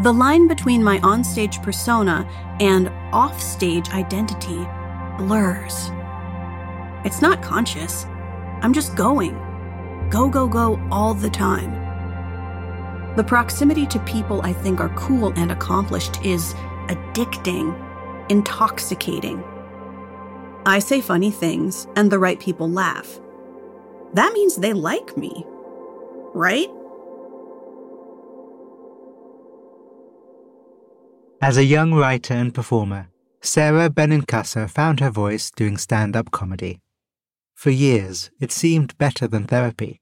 The line between my onstage persona and offstage identity blurs. It's not conscious. I'm just going. Go, go, go all the time. The proximity to people I think are cool and accomplished is addicting, intoxicating. I say funny things, and the right people laugh. That means they like me, right? As a young writer and performer, Sarah Benincasa found her voice doing stand up comedy. For years, it seemed better than therapy,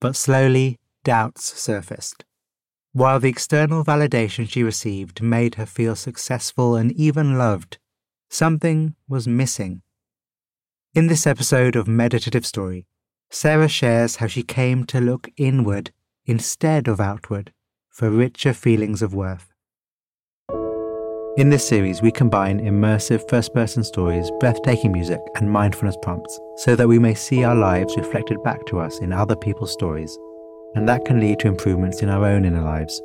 but slowly, doubts surfaced. While the external validation she received made her feel successful and even loved, something was missing. In this episode of Meditative Story, Sarah shares how she came to look inward instead of outward for richer feelings of worth. In this series, we combine immersive first person stories, breathtaking music, and mindfulness prompts so that we may see our lives reflected back to us in other people's stories, and that can lead to improvements in our own inner lives.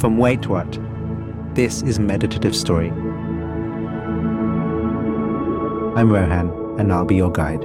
From Wait What? This is Meditative Story. I'm Rohan, and I'll be your guide.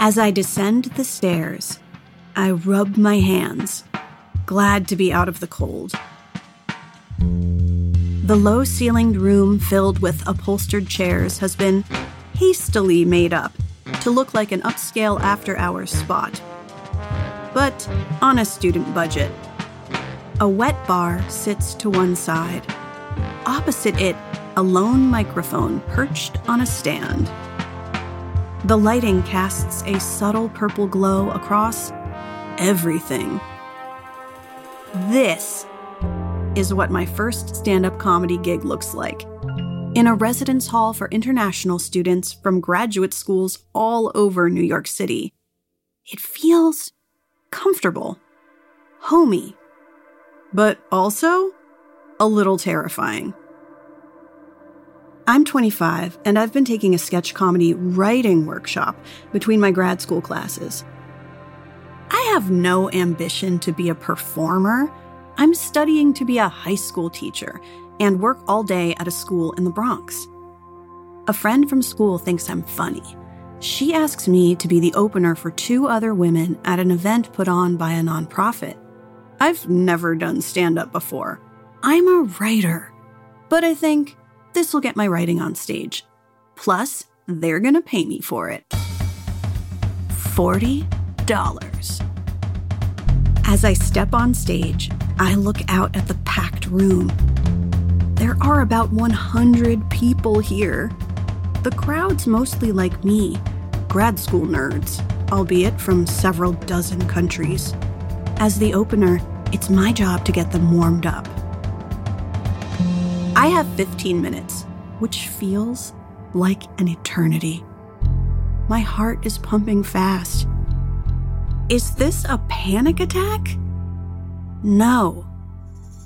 As I descend the stairs, I rub my hands, glad to be out of the cold. The low ceilinged room filled with upholstered chairs has been hastily made up to look like an upscale after hours spot. But on a student budget. A wet bar sits to one side. Opposite it, a lone microphone perched on a stand. The lighting casts a subtle purple glow across everything. This is what my first stand up comedy gig looks like. In a residence hall for international students from graduate schools all over New York City. It feels comfortable, homey, but also a little terrifying. I'm 25, and I've been taking a sketch comedy writing workshop between my grad school classes. I have no ambition to be a performer. I'm studying to be a high school teacher and work all day at a school in the Bronx. A friend from school thinks I'm funny. She asks me to be the opener for two other women at an event put on by a nonprofit. I've never done stand up before. I'm a writer. But I think this will get my writing on stage. Plus, they're gonna pay me for it. $40. As I step on stage, I look out at the packed room. There are about 100 people here. The crowd's mostly like me, grad school nerds, albeit from several dozen countries. As the opener, it's my job to get them warmed up. I have 15 minutes, which feels like an eternity. My heart is pumping fast. Is this a panic attack? No.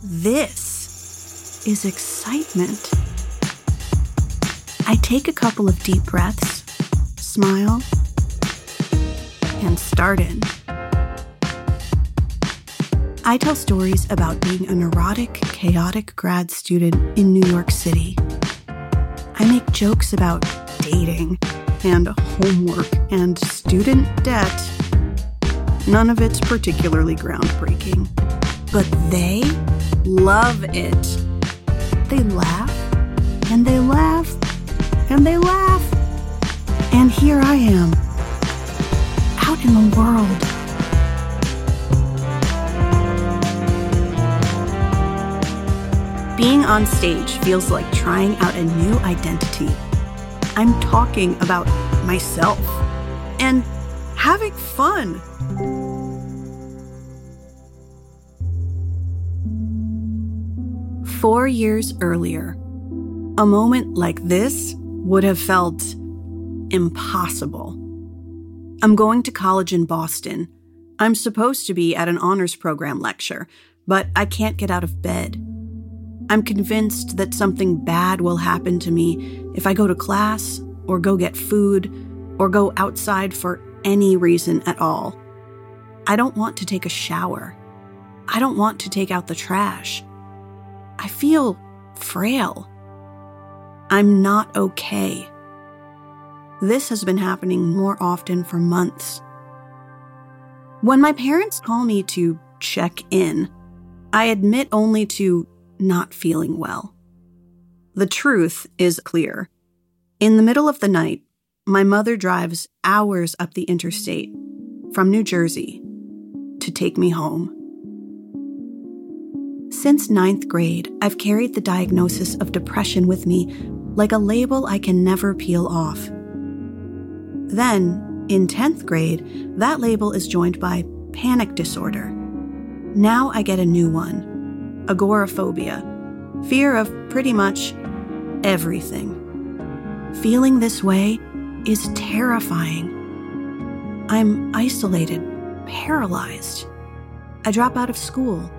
This is excitement. I take a couple of deep breaths, smile, and start in. I tell stories about being a neurotic, chaotic grad student in New York City. I make jokes about dating and homework and student debt. None of it's particularly groundbreaking, but they love it. They laugh and they laugh and they laugh. And here I am, out in the world Being on stage feels like trying out a new identity. I'm talking about myself and having fun. Four years earlier, a moment like this would have felt impossible. I'm going to college in Boston. I'm supposed to be at an honors program lecture, but I can't get out of bed. I'm convinced that something bad will happen to me if I go to class, or go get food, or go outside for any reason at all. I don't want to take a shower. I don't want to take out the trash. I feel frail. I'm not okay. This has been happening more often for months. When my parents call me to check in, I admit only to not feeling well. The truth is clear. In the middle of the night, my mother drives hours up the interstate from New Jersey to take me home. Since ninth grade, I've carried the diagnosis of depression with me like a label I can never peel off. Then, in 10th grade, that label is joined by panic disorder. Now I get a new one agoraphobia, fear of pretty much everything. Feeling this way is terrifying. I'm isolated, paralyzed. I drop out of school.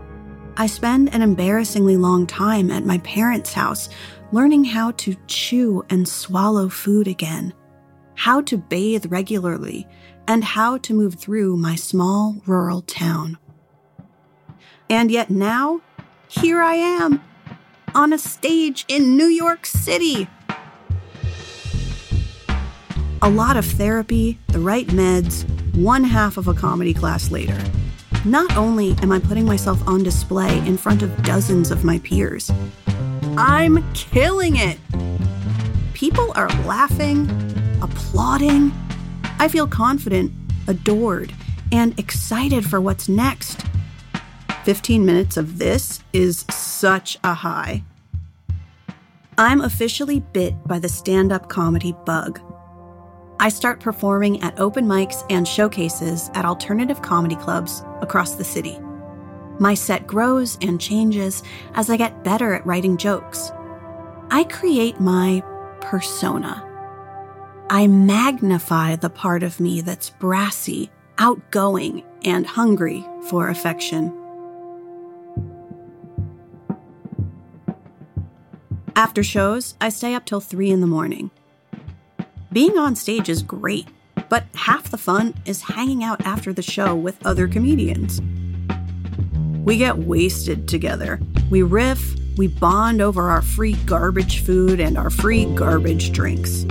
I spend an embarrassingly long time at my parents' house learning how to chew and swallow food again, how to bathe regularly, and how to move through my small rural town. And yet now, here I am on a stage in New York City. A lot of therapy, the right meds, one half of a comedy class later. Not only am I putting myself on display in front of dozens of my peers, I'm killing it. People are laughing, applauding. I feel confident, adored, and excited for what's next. 15 minutes of this is such a high. I'm officially bit by the stand up comedy bug. I start performing at open mics and showcases at alternative comedy clubs across the city. My set grows and changes as I get better at writing jokes. I create my persona. I magnify the part of me that's brassy, outgoing, and hungry for affection. After shows, I stay up till 3 in the morning. Being on stage is great, but half the fun is hanging out after the show with other comedians. We get wasted together. We riff, we bond over our free garbage food and our free garbage drinks.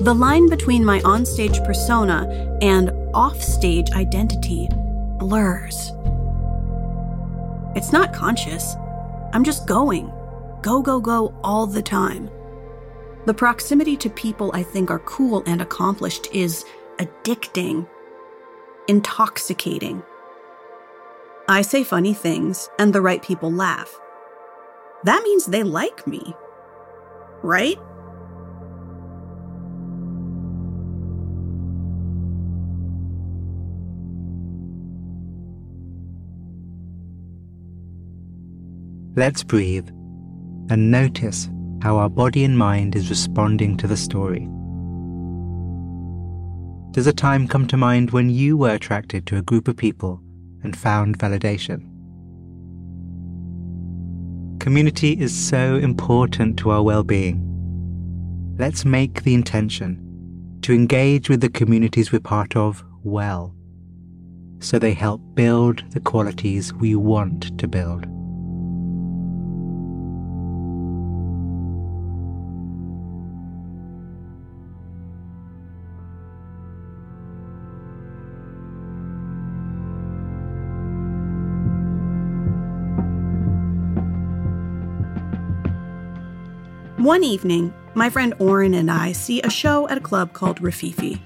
The line between my onstage persona and offstage identity blurs. It's not conscious. I'm just going, go, go, go all the time. The proximity to people I think are cool and accomplished is addicting. intoxicating. I say funny things, and the right people laugh. That means they like me. Right? Let's breathe and notice how our body and mind is responding to the story. Does a time come to mind when you were attracted to a group of people and found validation? Community is so important to our well being. Let's make the intention to engage with the communities we're part of well, so they help build the qualities we want to build. One evening, my friend Oren and I see a show at a club called Rififi.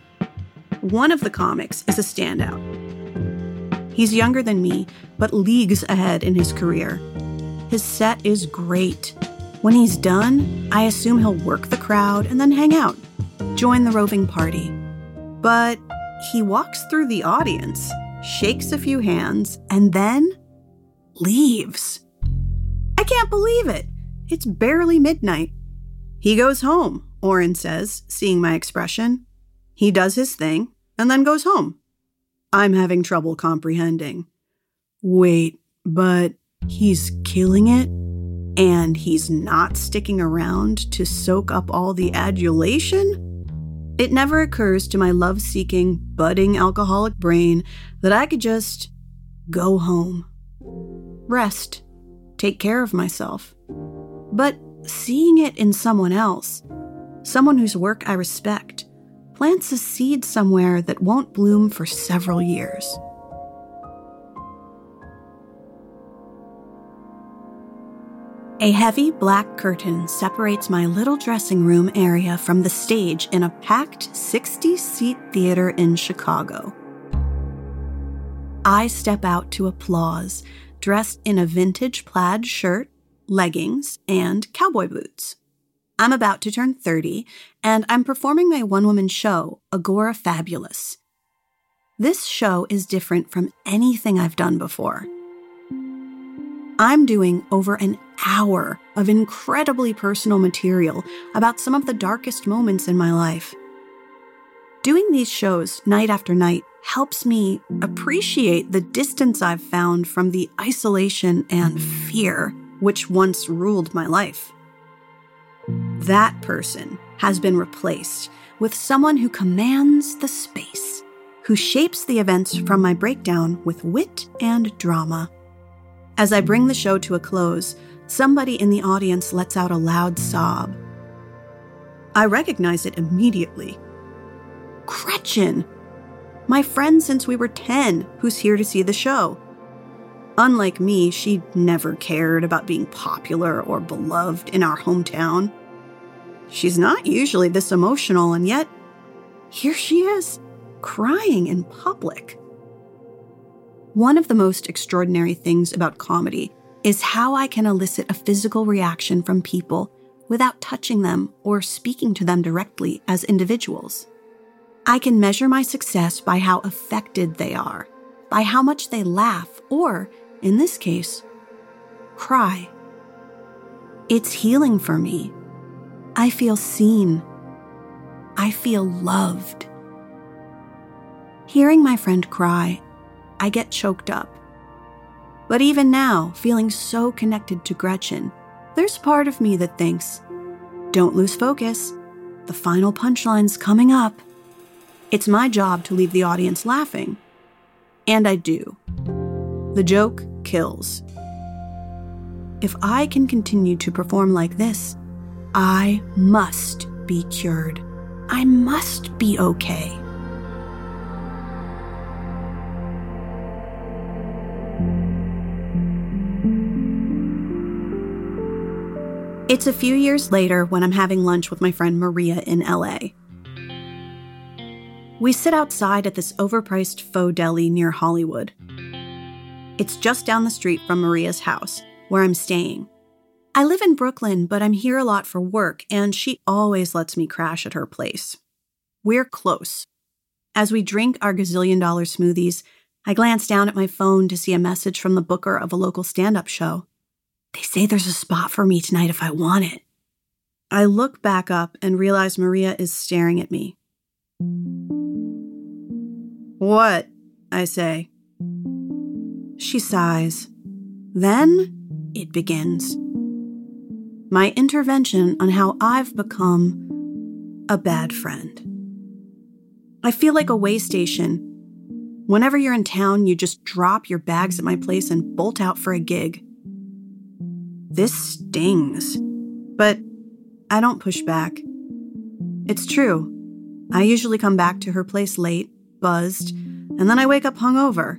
One of the comics is a standout. He's younger than me, but leagues ahead in his career. His set is great. When he's done, I assume he'll work the crowd and then hang out, join the roving party. But he walks through the audience, shakes a few hands, and then leaves. I can't believe it. It's barely midnight. He goes home, Oren says, seeing my expression. He does his thing and then goes home. I'm having trouble comprehending. Wait, but he's killing it? And he's not sticking around to soak up all the adulation? It never occurs to my love seeking, budding alcoholic brain that I could just go home, rest, take care of myself. But seeing it in someone else, someone whose work I respect, plants a seed somewhere that won't bloom for several years. A heavy black curtain separates my little dressing room area from the stage in a packed 60 seat theater in Chicago. I step out to applause, dressed in a vintage plaid shirt leggings, and cowboy boots. I'm about to turn 30, and I'm performing my one woman show, Agorafabulous. This show is different from anything I've done before. I'm doing over an hour of incredibly personal material about some of the darkest moments in my life. Doing these shows night after night helps me appreciate the distance I've found from the isolation and fear which once ruled my life. That person has been replaced with someone who commands the space, who shapes the events from my breakdown with wit and drama. As I bring the show to a close, somebody in the audience lets out a loud sob. I recognize it immediately. Gretchen! My friend since we were 10, who's here to see the show. Unlike me, she never cared about being popular or beloved in our hometown. She's not usually this emotional, and yet, here she is, crying in public. One of the most extraordinary things about comedy is how I can elicit a physical reaction from people without touching them or speaking to them directly as individuals. I can measure my success by how affected they are, by how much they laugh, or in this case, cry. It's healing for me. I feel seen. I feel loved. Hearing my friend cry, I get choked up. But even now, feeling so connected to Gretchen, there's part of me that thinks, don't lose focus. The final punchline's coming up. It's my job to leave the audience laughing. And I do. The joke kills. If I can continue to perform like this, I must be cured. I must be okay. It's a few years later when I'm having lunch with my friend Maria in LA. We sit outside at this overpriced faux deli near Hollywood. It's just down the street from Maria's house, where I'm staying. I live in Brooklyn, but I'm here a lot for work, and she always lets me crash at her place. We're close. As we drink our gazillion dollar smoothies, I glance down at my phone to see a message from the booker of a local stand up show. They say there's a spot for me tonight if I want it. I look back up and realize Maria is staring at me. What? I say. She sighs. Then it begins. My intervention on how I've become a bad friend. I feel like a way station. Whenever you're in town, you just drop your bags at my place and bolt out for a gig. This stings, but I don't push back. It's true. I usually come back to her place late, buzzed, and then I wake up hungover.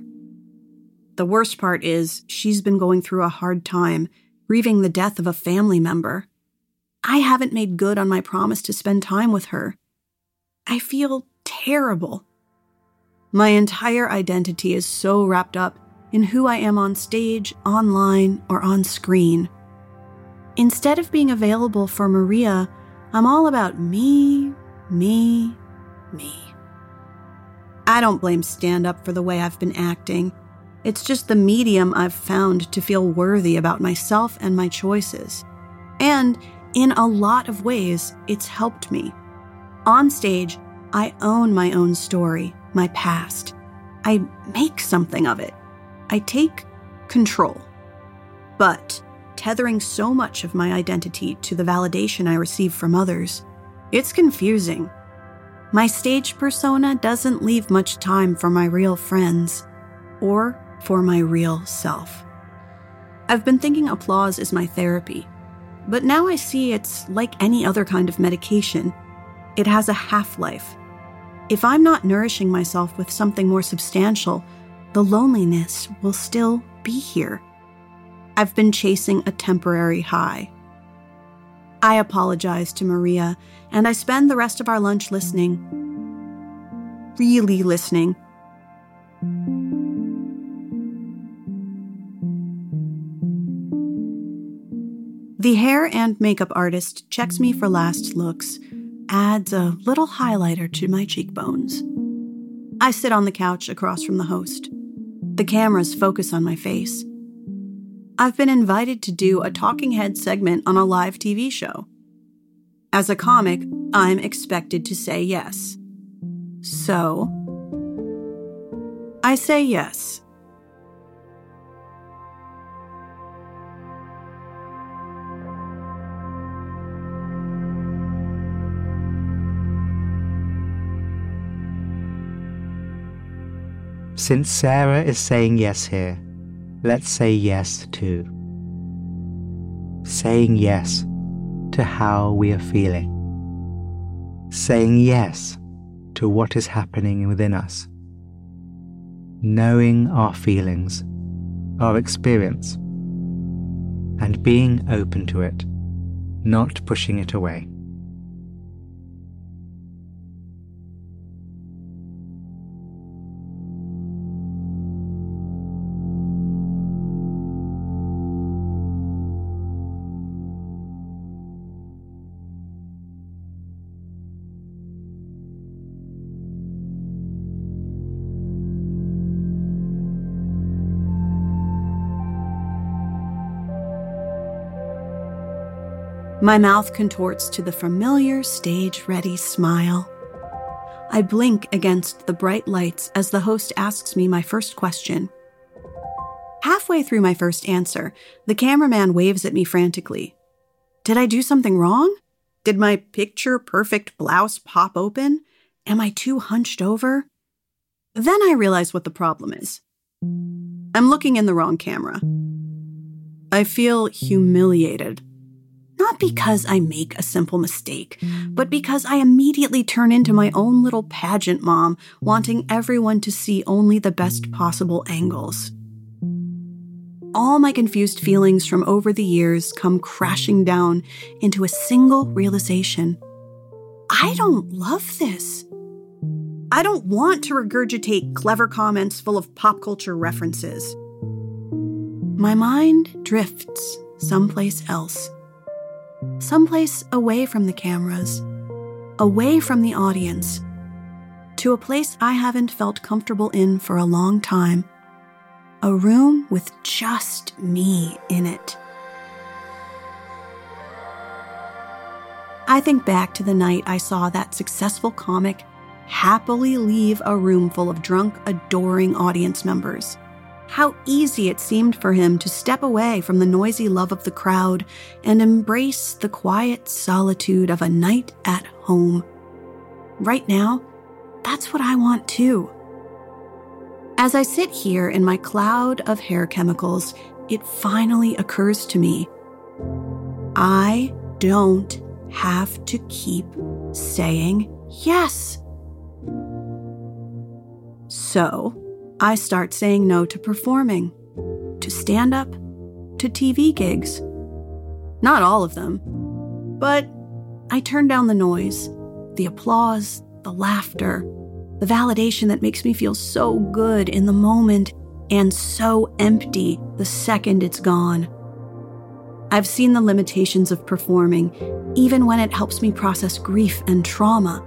The worst part is, she's been going through a hard time, grieving the death of a family member. I haven't made good on my promise to spend time with her. I feel terrible. My entire identity is so wrapped up in who I am on stage, online, or on screen. Instead of being available for Maria, I'm all about me, me, me. I don't blame stand up for the way I've been acting. It's just the medium I've found to feel worthy about myself and my choices. And in a lot of ways, it's helped me. On stage, I own my own story, my past. I make something of it. I take control. But tethering so much of my identity to the validation I receive from others, it's confusing. My stage persona doesn't leave much time for my real friends or for my real self. I've been thinking applause is my therapy, but now I see it's like any other kind of medication. It has a half life. If I'm not nourishing myself with something more substantial, the loneliness will still be here. I've been chasing a temporary high. I apologize to Maria, and I spend the rest of our lunch listening. Really listening The hair and makeup artist checks me for last looks, adds a little highlighter to my cheekbones. I sit on the couch across from the host. The cameras focus on my face. I've been invited to do a talking head segment on a live TV show. As a comic, I'm expected to say yes. So, I say yes. Since Sarah is saying yes here, let's say yes too. Saying yes to how we are feeling. Saying yes to what is happening within us. Knowing our feelings, our experience, and being open to it, not pushing it away. My mouth contorts to the familiar stage ready smile. I blink against the bright lights as the host asks me my first question. Halfway through my first answer, the cameraman waves at me frantically. Did I do something wrong? Did my picture perfect blouse pop open? Am I too hunched over? Then I realize what the problem is. I'm looking in the wrong camera. I feel humiliated not because I make a simple mistake, but mm. because I immediately turn into my own little pageant mom, wanting everyone to see only the best possible angles. All my confused feelings from over the years come crashing down into a single realization I don't love this. I don't want to regurgitate clever comments full of pop culture references. My mind drifts someplace else. Someplace away from the cameras, away from the audience, to a place I haven't felt comfortable in for a long time. A room with just me in it. I think back to the night I saw that successful comic happily leave a room full of drunk, adoring audience members. How easy it seemed for him to step away from the noisy love of the crowd and embrace the quiet solitude of a night at home. Right now, that's what I want too. As I sit here in my cloud of hair chemicals, it finally occurs to me I don't have to keep saying yes. So, I start saying no to performing, to stand up, to TV gigs. Not all of them, but I turn down the noise, the applause, the laughter, the validation that makes me feel so good in the moment and so empty the second it's gone. I've seen the limitations of performing, even when it helps me process grief and trauma.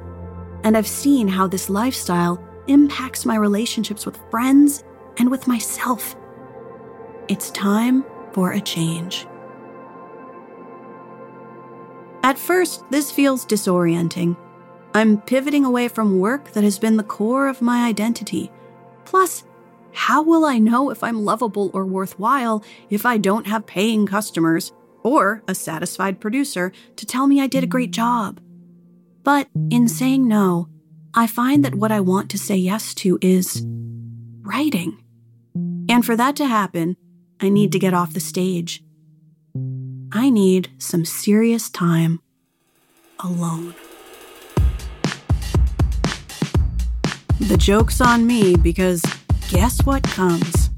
And I've seen how this lifestyle impacts my relationships with friends and with myself. It's time for a change. At first, this feels disorienting. I'm pivoting away from work that has been the core of my identity. Plus, how will I know if I'm lovable or worthwhile if I don't have paying customers or a satisfied producer to tell me I did a great job? But in saying no, I find that what I want to say yes to is writing. And for that to happen, I need to get off the stage. I need some serious time alone. The joke's on me because guess what comes?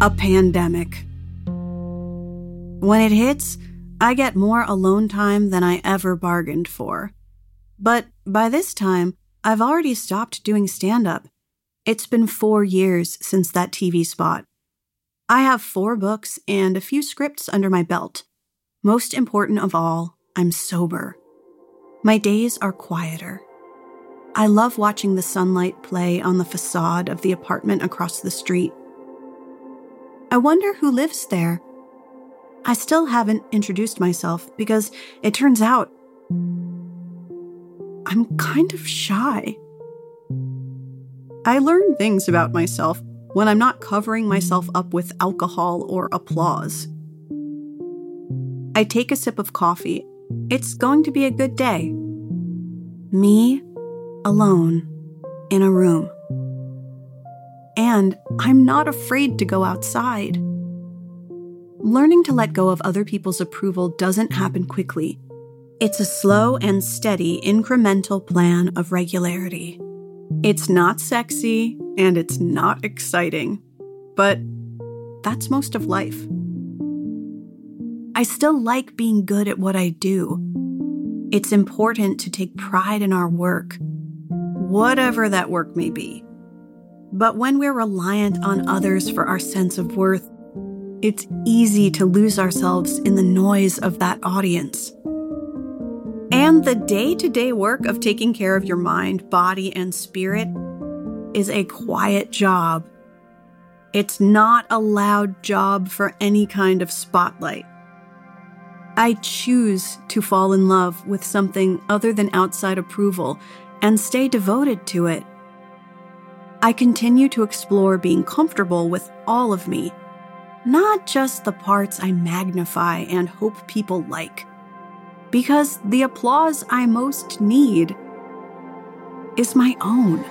A pandemic. When it hits, I get more alone time than I ever bargained for. But by this time, I've already stopped doing stand up. It's been four years since that TV spot. I have four books and a few scripts under my belt. Most important of all, I'm sober. My days are quieter. I love watching the sunlight play on the facade of the apartment across the street. I wonder who lives there. I still haven't introduced myself because it turns out I'm kind of shy. I learn things about myself when I'm not covering myself up with alcohol or applause. I take a sip of coffee. It's going to be a good day. Me, alone, in a room. And I'm not afraid to go outside. Learning to let go of other people's approval doesn't happen quickly. It's a slow and steady incremental plan of regularity. It's not sexy and it's not exciting, but that's most of life. I still like being good at what I do. It's important to take pride in our work, whatever that work may be. But when we're reliant on others for our sense of worth, it's easy to lose ourselves in the noise of that audience. And the day to day work of taking care of your mind, body, and spirit is a quiet job. It's not a loud job for any kind of spotlight. I choose to fall in love with something other than outside approval and stay devoted to it. I continue to explore being comfortable with all of me, not just the parts I magnify and hope people like because the applause I most need is my own.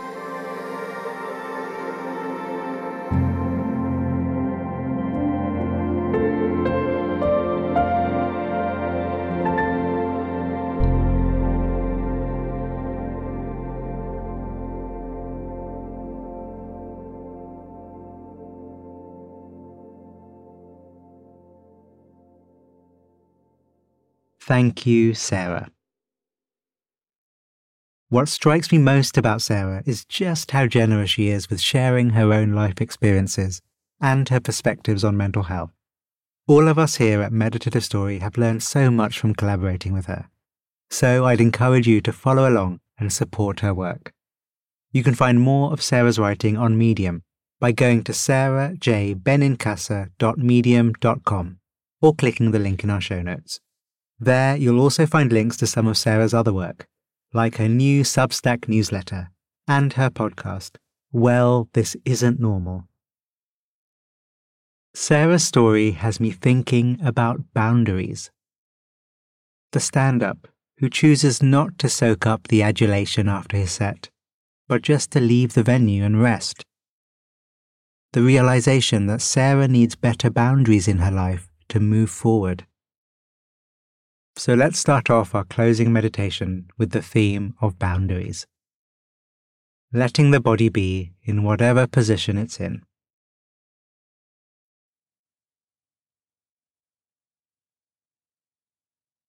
Thank you, Sarah. What strikes me most about Sarah is just how generous she is with sharing her own life experiences and her perspectives on mental health. All of us here at Meditative Story have learned so much from collaborating with her. So I'd encourage you to follow along and support her work. You can find more of Sarah's writing on Medium by going to sarahjbenincasa.medium.com or clicking the link in our show notes. There, you'll also find links to some of Sarah's other work, like her new Substack newsletter and her podcast, Well, This Isn't Normal. Sarah's story has me thinking about boundaries. The stand up who chooses not to soak up the adulation after his set, but just to leave the venue and rest. The realization that Sarah needs better boundaries in her life to move forward. So let's start off our closing meditation with the theme of boundaries. Letting the body be in whatever position it's in.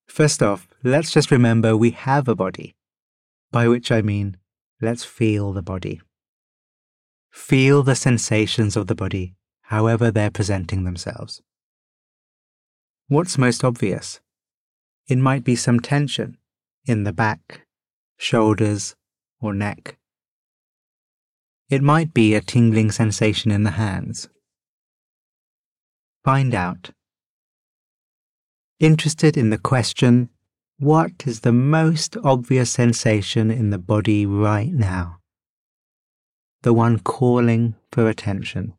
First off, let's just remember we have a body, by which I mean, let's feel the body. Feel the sensations of the body, however they're presenting themselves. What's most obvious? It might be some tension in the back, shoulders, or neck. It might be a tingling sensation in the hands. Find out interested in the question what is the most obvious sensation in the body right now? The one calling for attention.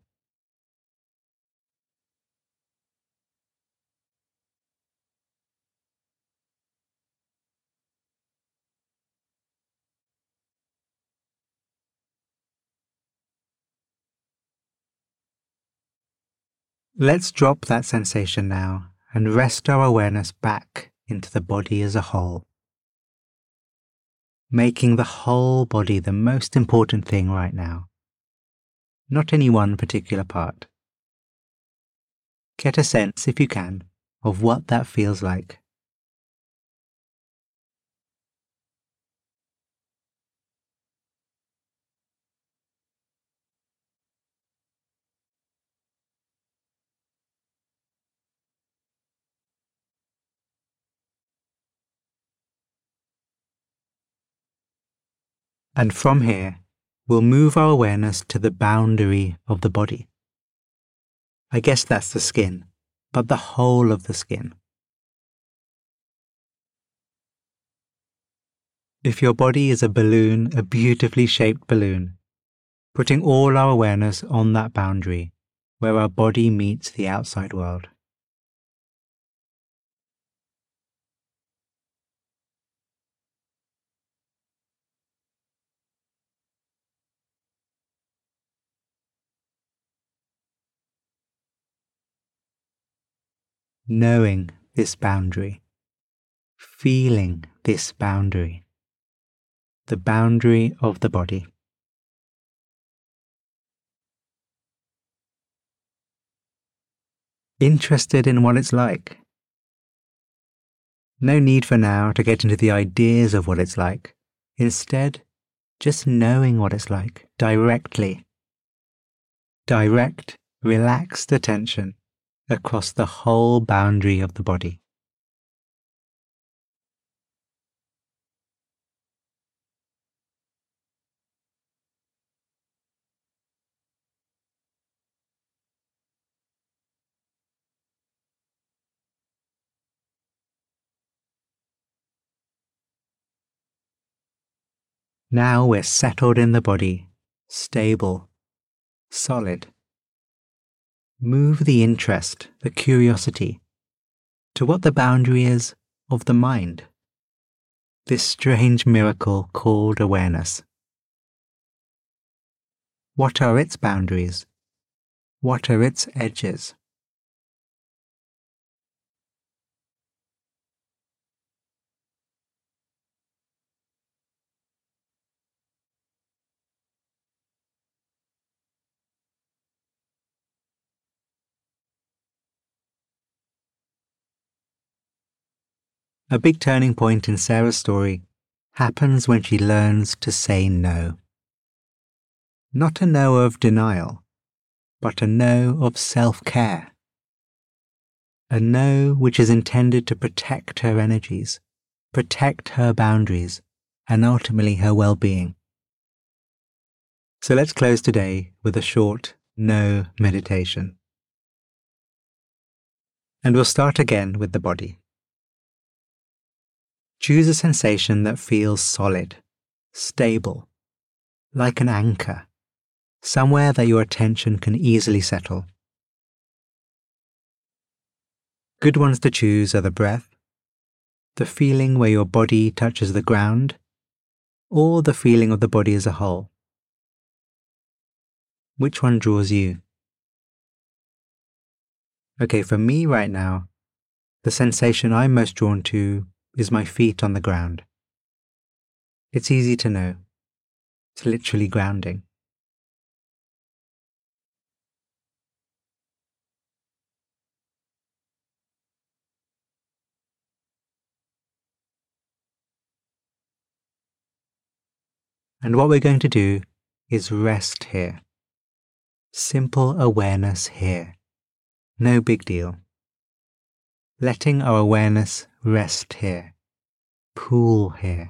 Let's drop that sensation now and rest our awareness back into the body as a whole. Making the whole body the most important thing right now, not any one particular part. Get a sense, if you can, of what that feels like. And from here, we'll move our awareness to the boundary of the body. I guess that's the skin, but the whole of the skin. If your body is a balloon, a beautifully shaped balloon, putting all our awareness on that boundary where our body meets the outside world. Knowing this boundary, feeling this boundary, the boundary of the body. Interested in what it's like. No need for now to get into the ideas of what it's like. Instead, just knowing what it's like directly. Direct, relaxed attention across the whole boundary of the body. Now we're settled in the body, stable, solid. Move the interest, the curiosity, to what the boundary is of the mind. This strange miracle called awareness. What are its boundaries? What are its edges? A big turning point in Sarah's story happens when she learns to say no. Not a no of denial, but a no of self care. A no which is intended to protect her energies, protect her boundaries, and ultimately her well being. So let's close today with a short no meditation. And we'll start again with the body. Choose a sensation that feels solid, stable, like an anchor, somewhere that your attention can easily settle. Good ones to choose are the breath, the feeling where your body touches the ground, or the feeling of the body as a whole. Which one draws you? Okay, for me right now, the sensation I'm most drawn to is my feet on the ground. It's easy to know. It's literally grounding. And what we're going to do is rest here. Simple awareness here. No big deal. Letting our awareness rest here. Pool here.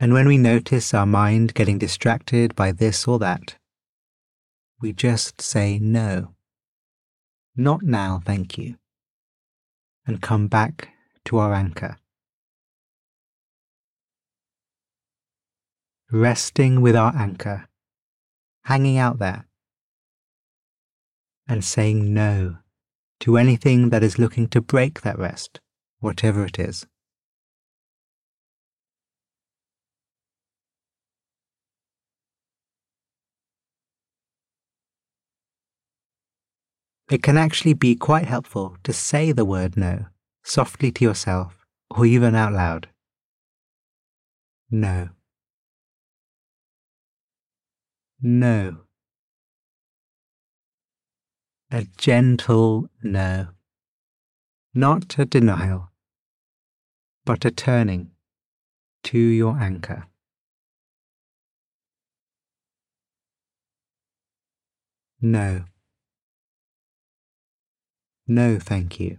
And when we notice our mind getting distracted by this or that, we just say no. Not now, thank you. And come back to our anchor. resting with our anchor, hanging out there, and saying no to anything that is looking to break that rest, whatever it is. It can actually be quite helpful to say the word no softly to yourself or even out loud. No. no. A gentle no. Not a denial, but a turning to your anchor. No. No, thank you.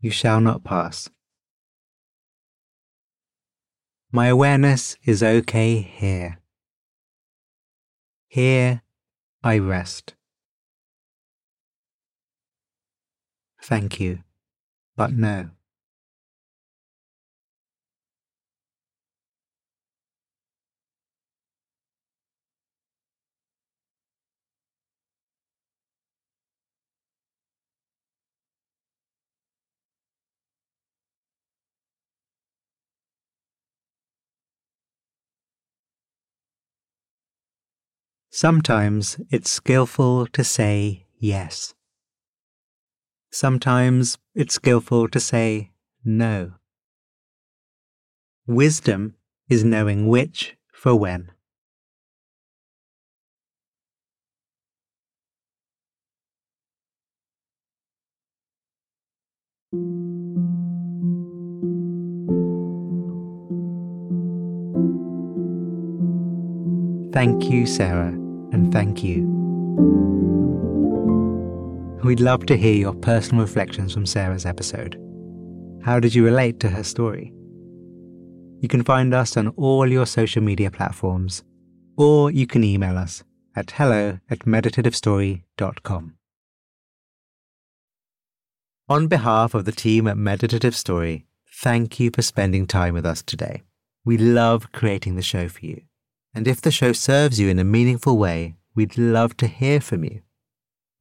You shall not pass. My awareness is okay here. Here I rest. Thank you, but no. Sometimes it's skillful to say yes. Sometimes it's skillful to say no. Wisdom is knowing which for when. Thank you, Sarah and thank you. We'd love to hear your personal reflections from Sarah's episode. How did you relate to her story? You can find us on all your social media platforms, or you can email us at hello at meditativestory.com. On behalf of the team at Meditative Story, thank you for spending time with us today. We love creating the show for you. And if the show serves you in a meaningful way, we'd love to hear from you.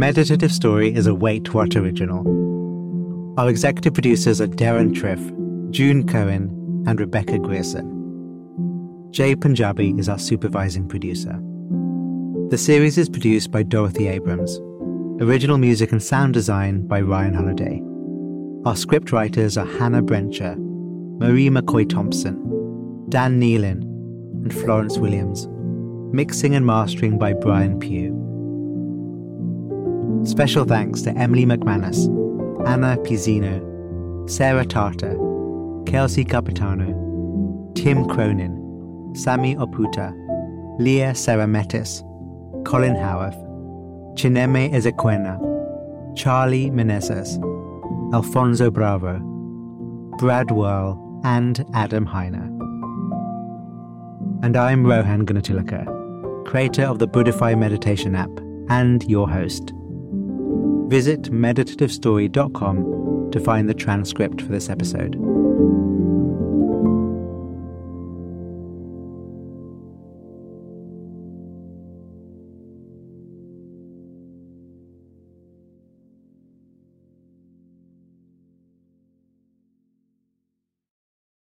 Meditative Story is a WaitWhat original. Our executive producers are Deron Triff, June Cohen, and Rebecca Grierson. Jay Punjabi is our supervising producer. The series is produced by Dorothy Abrams. Original music and sound design by Ryan Holladay. Our script writers are Hannah Brencher, Marie McCoy Thompson, Dan Nealon, and Florence Williams. Mixing and mastering by Brian Pugh. Special thanks to Emily McManus, Anna Pizzino, Sarah Tartar, Kelsey Capitano, Tim Cronin, Sami Oputa, Leah Sarametis, Colin Howarth, Chineme Ezequena, Charlie Menezes, Alfonso Bravo, Brad Whirl, and Adam Heiner. And I'm Rohan Gunatillake, creator of the Buddhify meditation app and your host. Visit meditativestory.com to find the transcript for this episode.